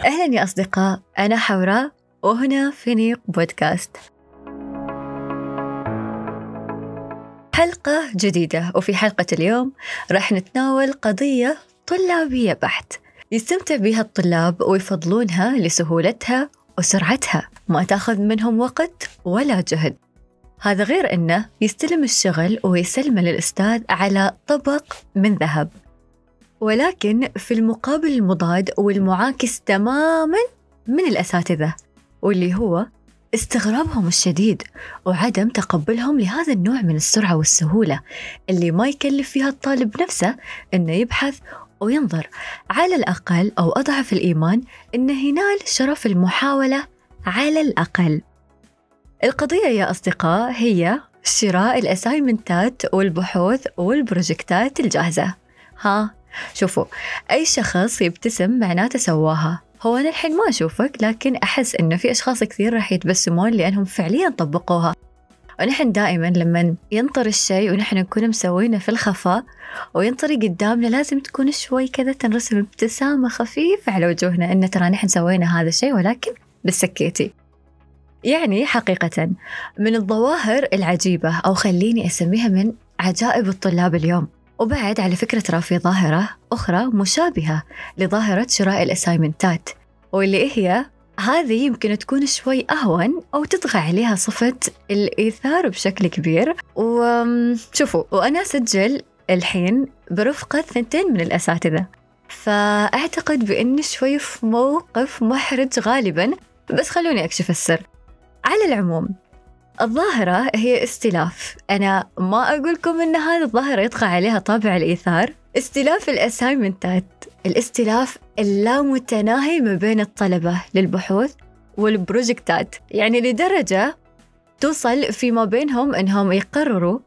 أهلا يا أصدقاء أنا حوراء وهنا فينيق بودكاست. حلقة جديدة وفي حلقة اليوم راح نتناول قضية طلابية بحت. يستمتع بها الطلاب ويفضلونها لسهولتها وسرعتها. ما تأخذ منهم وقت ولا جهد. هذا غير أنه يستلم الشغل ويسلمه للأستاذ على طبق من ذهب. ولكن في المقابل المضاد والمعاكس تماما من الأساتذة واللي هو استغرابهم الشديد وعدم تقبلهم لهذا النوع من السرعة والسهولة اللي ما يكلف فيها الطالب نفسه إنه يبحث وينظر. على الأقل أو أضعف الإيمان إنه ينال شرف المحاولة على الأقل. القضية يا أصدقاء هي شراء الأسايمنتات والبحوث والبروجكتات الجاهزة. ها شوفوا أي شخص يبتسم معناته سواها. هو أنا الحين ما أشوفك لكن أحس إنه في أشخاص كثير راح يتبسمون لأنهم فعليا طبقوها. ونحن دائما لما ينطر الشيء ونحن نكون مسوينه في الخفاء وينطري قدامنا لازم تكون شوي كذا تنرسم ابتسامة خفيفة على وجوهنا إن ترى نحن سوينا هذا الشيء ولكن بالسكيتي. يعني حقيقة من الظواهر العجيبة أو خليني أسميها من عجائب الطلاب اليوم. وبعد على فكرة ترى في ظاهرة أخرى مشابهة لظاهرة شراء الأسايمنتات واللي هي هذه يمكن تكون شوي أهون أو تطغى عليها صفة الإيثار بشكل كبير. وشوفوا وأنا أسجل الحين برفقة ثنتين من الأساتذة. فأعتقد بأني شوي في موقف محرج غالبا بس خلوني أكشف السر. على العموم الظاهرة هي استلاف. أنا ما أقولكم أن هذه الظاهرة يطغى عليها طابع الإيثار. استلاف الأسايمنتات. الاستلاف اللامتناهي ما بين الطلبة للبحوث والبروجكتات. يعني لدرجة توصل فيما بينهم أنهم يقرروا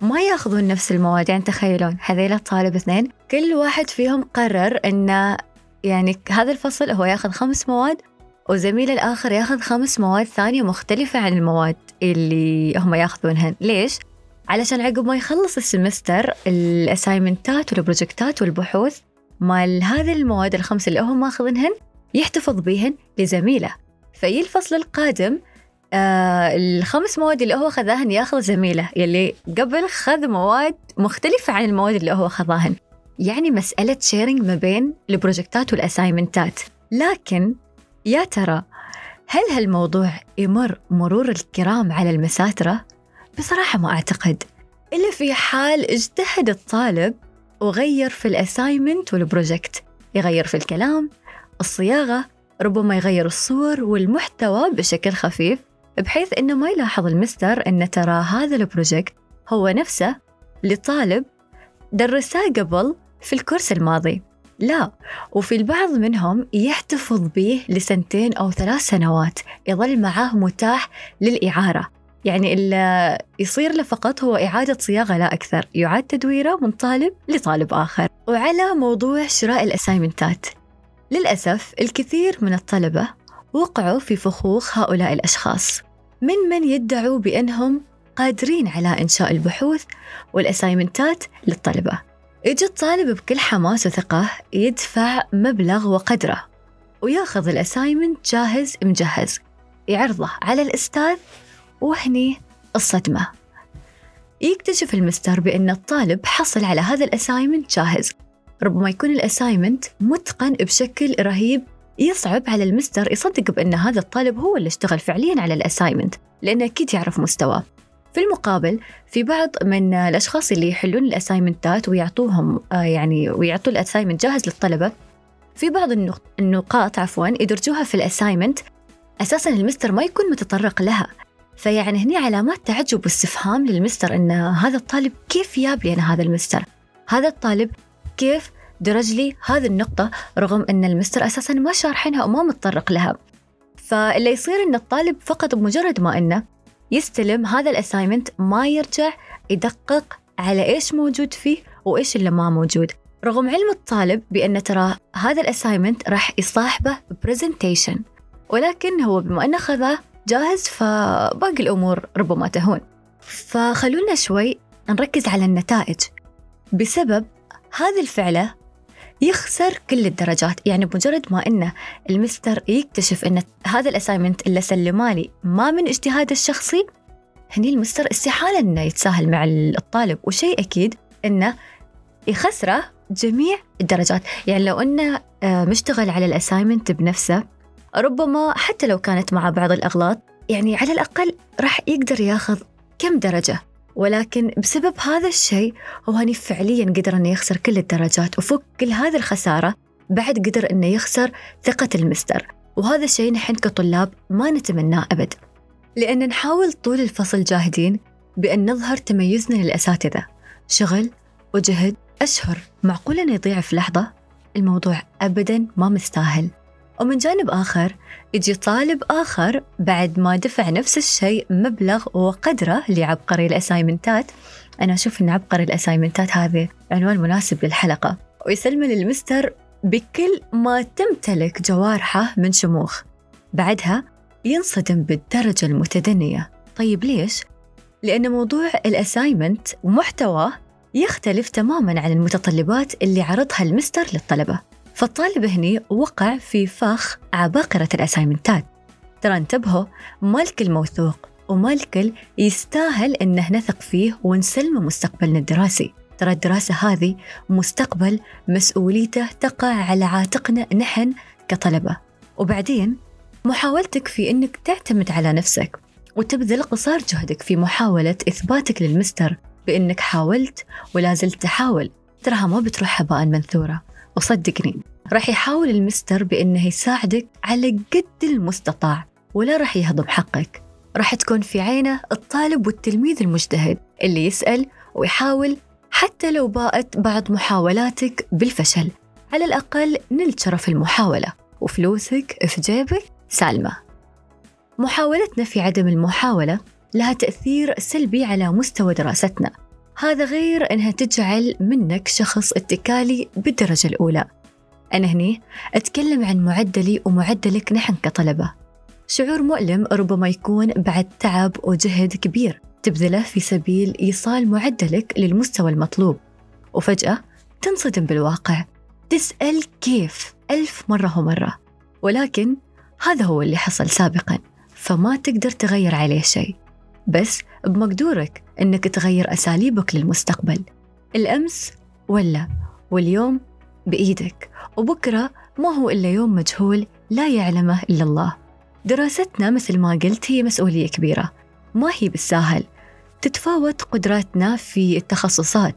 ما يأخذون نفس المواد. يعني تخيلون هذيلا الطالب اثنين كل واحد فيهم قرر أنه يعني هذا الفصل هو يأخذ خمس مواد وزميل الآخر ياخذ خمس مواد ثانية مختلفة عن المواد اللي هم ياخذونها ليش؟ علشان عقب ما يخلص السمستر الأسايمنتات والبروجكتات والبحوث مال هذه المواد الخمس اللي هم ماخذينهن يحتفظ بهن لزميله. في الفصل القادم آه الخمس مواد اللي هو خذاهن ياخذ زميله يلي قبل خذ مواد مختلفة عن المواد اللي هو خذاهن. يعني مسألة sharing ما بين البروجكتات والأسايمنتات لكن يا ترى هل هالموضوع يمر مرور الكرام على المساترة؟ بصراحة ما أعتقد إلا في حال اجتهد الطالب وغير في ال assignment وال project يغير في الكلام الصياغة ربما يغير الصور والمحتوى بشكل خفيف بحيث إنه ما يلاحظ المستر إن ترى هذا ال project هو نفسه لطالب درساه قبل في ال course الماضي لا. وفي البعض منهم يحتفظ به لسنتين أو ثلاث سنوات يظل معاه متاح للإعارة. يعني اللي يصير له فقط هو إعادة صياغة لا أكثر يعاد تدويره من طالب لطالب آخر. وعلى موضوع شراء الأسايمنتات للأسف الكثير من الطلبة وقعوا في فخوخ هؤلاء الأشخاص. من من يدعوا بأنهم قادرين على إنشاء البحوث وال assignment ات للطلبة؟ يجي الطالب بكل حماس وثقة يدفع مبلغ وقدره وياخذ ال assignment جاهز مجهز يعرضه على الأستاذ وهني الصدمة. يكتشف المستر بأن الطالب حصل على هذا ال assignment جاهز. ربما يكون ال assignment متقن بشكل رهيب يصعب على المستر يصدق بأن هذا الطالب هو اللي اشتغل فعليا على ال assignment لأنه أكيد يعرف مستواه. في المقابل في بعض من الأشخاص اللي يحلون ال assignment ات ويعطوهم آه، يعني ويعطوا ال assignment جاهز للطلبة في بعض النقاط عفوا يدرجوها في ال assignment أساسا المستر ما يكون متطرق لها فيعني هني علامات تعجب واستفهام للمستر إن هذا الطالب كيف جاب لي أنا هذا المستر؟ هذا الطالب كيف درج لي هذه النقطة رغم إن المستر أساسا ما شارحينها وما متطرق لها. فاللي يصير إن الطالب فقط بمجرد ما إنه يستلم هذا ال assignment ما يرجع يدقق على إيش موجود فيه وإيش اللي ما موجود. رغم علم الطالب بأن ترى هذا ال assignment راح يصاحبه presentation ولكن هو بما أنه خذاه جاهز فباقي الأمور ربما تهون فخلونا شوي نركز على النتائج بسبب هذه الفعلة يخسر كل الدرجات. يعني بمجرد ما إنه المستر يكتشف إن هذا ال assignment اللي سلمه لي ما من اجتهاده الشخصي هني المستر استحالة إنه يتساهل مع الطالب. وشيء أكيد إنه يخسره جميع الدرجات. يعني لو إنه آه، مشتغل على ال assignment بنفسه ربما حتى لو كانت مع بعض الأغلاط يعني على الأقل راح يقدر ياخذ كم درجة. ولكن بسبب هذا الشيء هو هني فعليا قدر إنه يخسر كل الدرجات وفوق كل هذه الخسارة بعد قدر إنه يخسر ثقة المستر. وهذا الشيء نحن كطلاب ما نتمناه أبد. لأن نحاول طول الفصل جاهدين بأن نظهر تميزنا للأساتذة. شغل وجهد أشهر. معقول انه يضيع في لحظة؟ الموضوع ابدا ما مستاهل. ومن جانب آخر يجي طالب آخر بعد ما دفع نفس الشيء مبلغ وقدره لعبقري الأسايمنتات. أنا أشوف أن عبقري الأسايمنتات هذه عنوان مناسب للحلقة. ويسلم للمستر بكل ما تمتلك جوارحه من شموخ. بعدها ينصدم بالدرجة المتدنية. طيب ليش؟ لأن موضوع الأسايمنت ومحتواه يختلف تماما عن المتطلبات اللي عرضها المستر للطلبة. فالطالب هني وقع في فخ عباقرة الأسايمنتات. ترى انتبهوا ما الكل موثوق وما الكل يستاهل إنه نثق فيه ونسلمه مستقبلنا الدراسي. ترى الدراسة هذه مستقبل مسؤوليته تقع على عاتقنا نحن كطلبة. وبعدين محاولتك في إنك تعتمد على نفسك وتبذل قصار جهدك في محاولة إثباتك للمستر بإنك حاولت ولا زلت تحاول. تراها ما بتروح هباء منثورة. وصدقني راح يحاول المستر بأنه يساعدك على قد المستطاع ولا راح يهضم حقك. راح تكون في عينه الطالب والتلميذ المجتهد اللي يسأل ويحاول حتى لو باءت بعض محاولاتك بالفشل. على الأقل نلت شرف المحاولة وفلوسك في جيبك سالمة. محاولتنا في عدم المحاولة لها تأثير سلبي على مستوى دراستنا. هذا غير أنها تجعل منك شخص اتكالي بالدرجة الأولى. أنا هني أتكلم عن معدلي ومعدلك نحن كطلبة. شعور مؤلم ربما يكون بعد تعب وجهد كبير. تبذله في سبيل إيصال معدلك للمستوى المطلوب. وفجأة تنصدم بالواقع. تسأل كيف ألف مرة ومرة. ولكن هذا هو اللي حصل سابقا. فما تقدر تغير عليه شيء. بس بمقدورك إنك تغير أساليبك للمستقبل. الأمس ولا؟ واليوم بإيدك. وبكرة ما هو إلا يوم مجهول لا يعلمه إلا الله. دراستنا مثل ما قلت هي مسؤولية كبيرة. ما هي بالساهل. تتفاوت قدراتنا في التخصصات.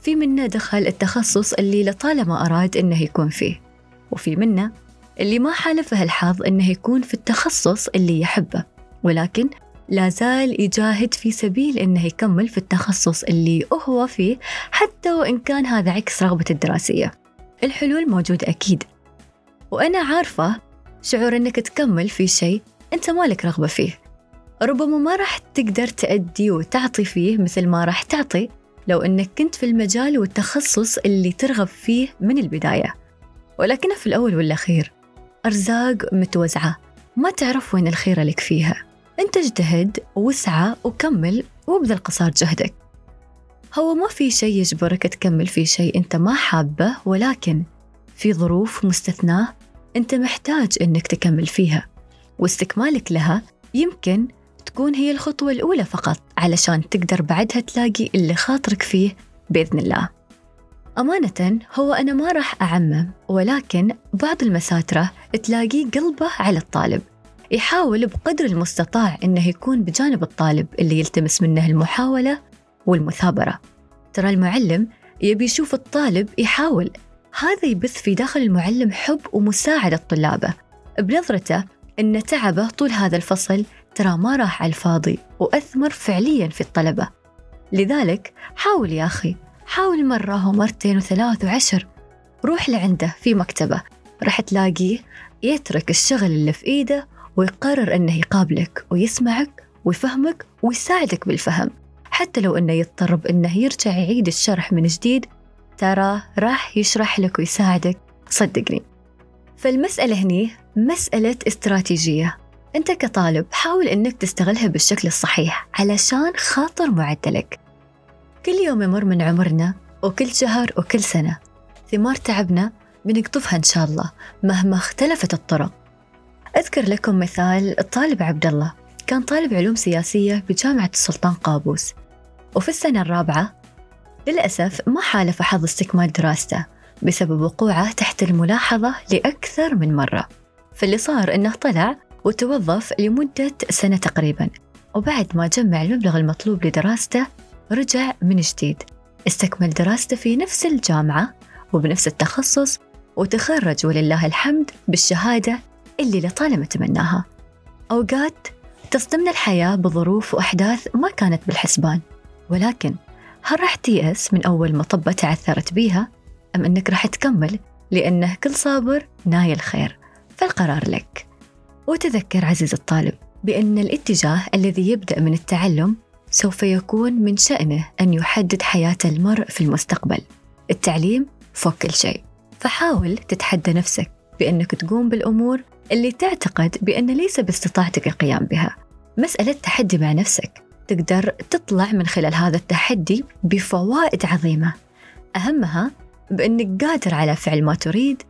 في منا دخل التخصص اللي لطالما أراد إنه يكون فيه. وفي منا اللي ما حالفه الحظ إنه يكون في التخصص اللي يحبه. ولكن لا زال يجاهد في سبيل إنه يكمل في التخصص اللي هو فيه حتى وإن كان هذا عكس رغبته الدراسية. الحلول موجودة أكيد. وأنا عارفة شعور إنك تكمل في شيء أنت مالك رغبة فيه. ربما ما راح تقدر تأدي وتعطي فيه مثل ما راح تعطي لو أنك كنت في المجال والتخصص اللي ترغب فيه من البداية. ولكنه في الأول والأخير أرزاق متوزعة ما تعرف وين الخيرة لك فيها. أنت اجتهد واسعى وكمل وابذل قصار جهدك. هو ما في شيء يجبرك تكمل في شيء أنت ما حابه ولكن في ظروف مستثناة أنت محتاج أنك تكمل فيها. واستكمالك لها يمكن تكون هي الخطوة الأولى فقط علشان تقدر بعدها تلاقي اللي خاطرك فيه بإذن الله. أمانة هو أنا ما راح أعمم ولكن بعض المساترة تلاقيه قلبه على الطالب. يحاول بقدر المستطاع إنه يكون بجانب الطالب اللي يلتمس منه المحاولة والمثابرة. ترى المعلم يبي يشوف الطالب يحاول. هذا يبث في داخل المعلم حب ومساعدة طلابه بنظرته أن تعبه طول هذا الفصل ترى ما راح على الفاضي وأثمر فعليا في الطلبة. لذلك حاول يا أخي حاول مرة ومرتين وثلاث وعشر. روح لعنده في مكتبة. راح تلاقيه يترك الشغل اللي في إيده ويقرر أنه يقابلك ويسمعك ويفهمك ويساعدك بالفهم. حتى لو أنه يضطر بأنه يرجع يعيد الشرح من جديد ترى راح يشرح لك ويساعدك. صدقني. فالمسألة هني مسألة استراتيجية. أنت كطالب حاول أنك تستغلها بالشكل الصحيح علشان خاطر معدلك. كل يوم يمر من عمرنا وكل شهر وكل سنة ثمار تعبنا بنقطفها إن شاء الله مهما اختلفت الطرق. أذكر لكم مثال الطالب عبد الله كان طالب علوم سياسية بجامعة السلطان قابوس. وفي السنة الرابعة للأسف ما حالف حظ استكمال دراسته بسبب وقوعه تحت الملاحظة لأكثر من مرة. فاللي صار إنه طلع وتوظف لمدة سنة تقريبا. وبعد ما جمع المبلغ المطلوب لدراسته رجع من جديد. استكمل دراسته في نفس الجامعة وبنفس التخصص وتخرج ولله الحمد بالشهادة اللي لطالما تمناها. أوقات تصدمنا الحياة بظروف وأحداث ما كانت بالحسبان. ولكن هل راح تيأس من أول مطبة تعثرت بيها؟ أم أنك راح تكمل لأنه كل صابر نايل خير فالقرار لك. وتذكر عزيز الطالب بأن الاتجاه الذي يبدأ من التعلم سوف يكون من شأنه أن يحدد حياة المرء في المستقبل. التعليم فوق كل شيء. فحاول تتحدى نفسك بأنك تقوم بالأمور اللي تعتقد بأن ليس باستطاعتك القيام بها. مسألة تحدي مع نفسك. تقدر تطلع من خلال هذا التحدي بفوائد عظيمة. أهمها بأنك قادر على فعل ما تريد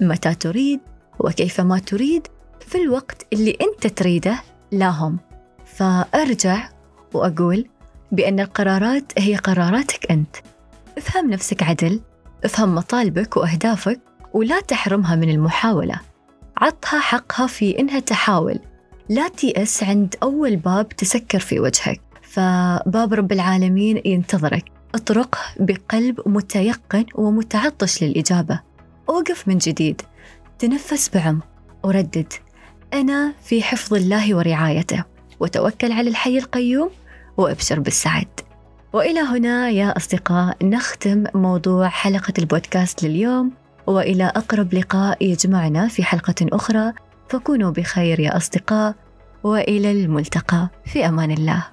متى تريد وكيف ما تريد في الوقت اللي أنت تريده لا هم فأرجع وأقول بأن القرارات هي قراراتك أنت. افهم نفسك عدل افهم مطالبك وأهدافك ولا تحرمها من المحاولة. عطها حقها في إنها تحاول. لا تيأس عند أول باب تسكر في وجهك. فباب رب العالمين ينتظرك. اطرقه بقلب متيقن ومتعطش للإجابة. أوقف من جديد. تنفس بعمق. وردد أنا في حفظ الله ورعايته. وتوكل على الحي القيوم وأبشر بالسعد. وإلى هنا يا أصدقاء نختم موضوع حلقة البودكاست لليوم. وإلى أقرب لقاء يجمعنا في حلقة أخرى فكونوا بخير يا أصدقاء وإلى الملتقى في أمان الله.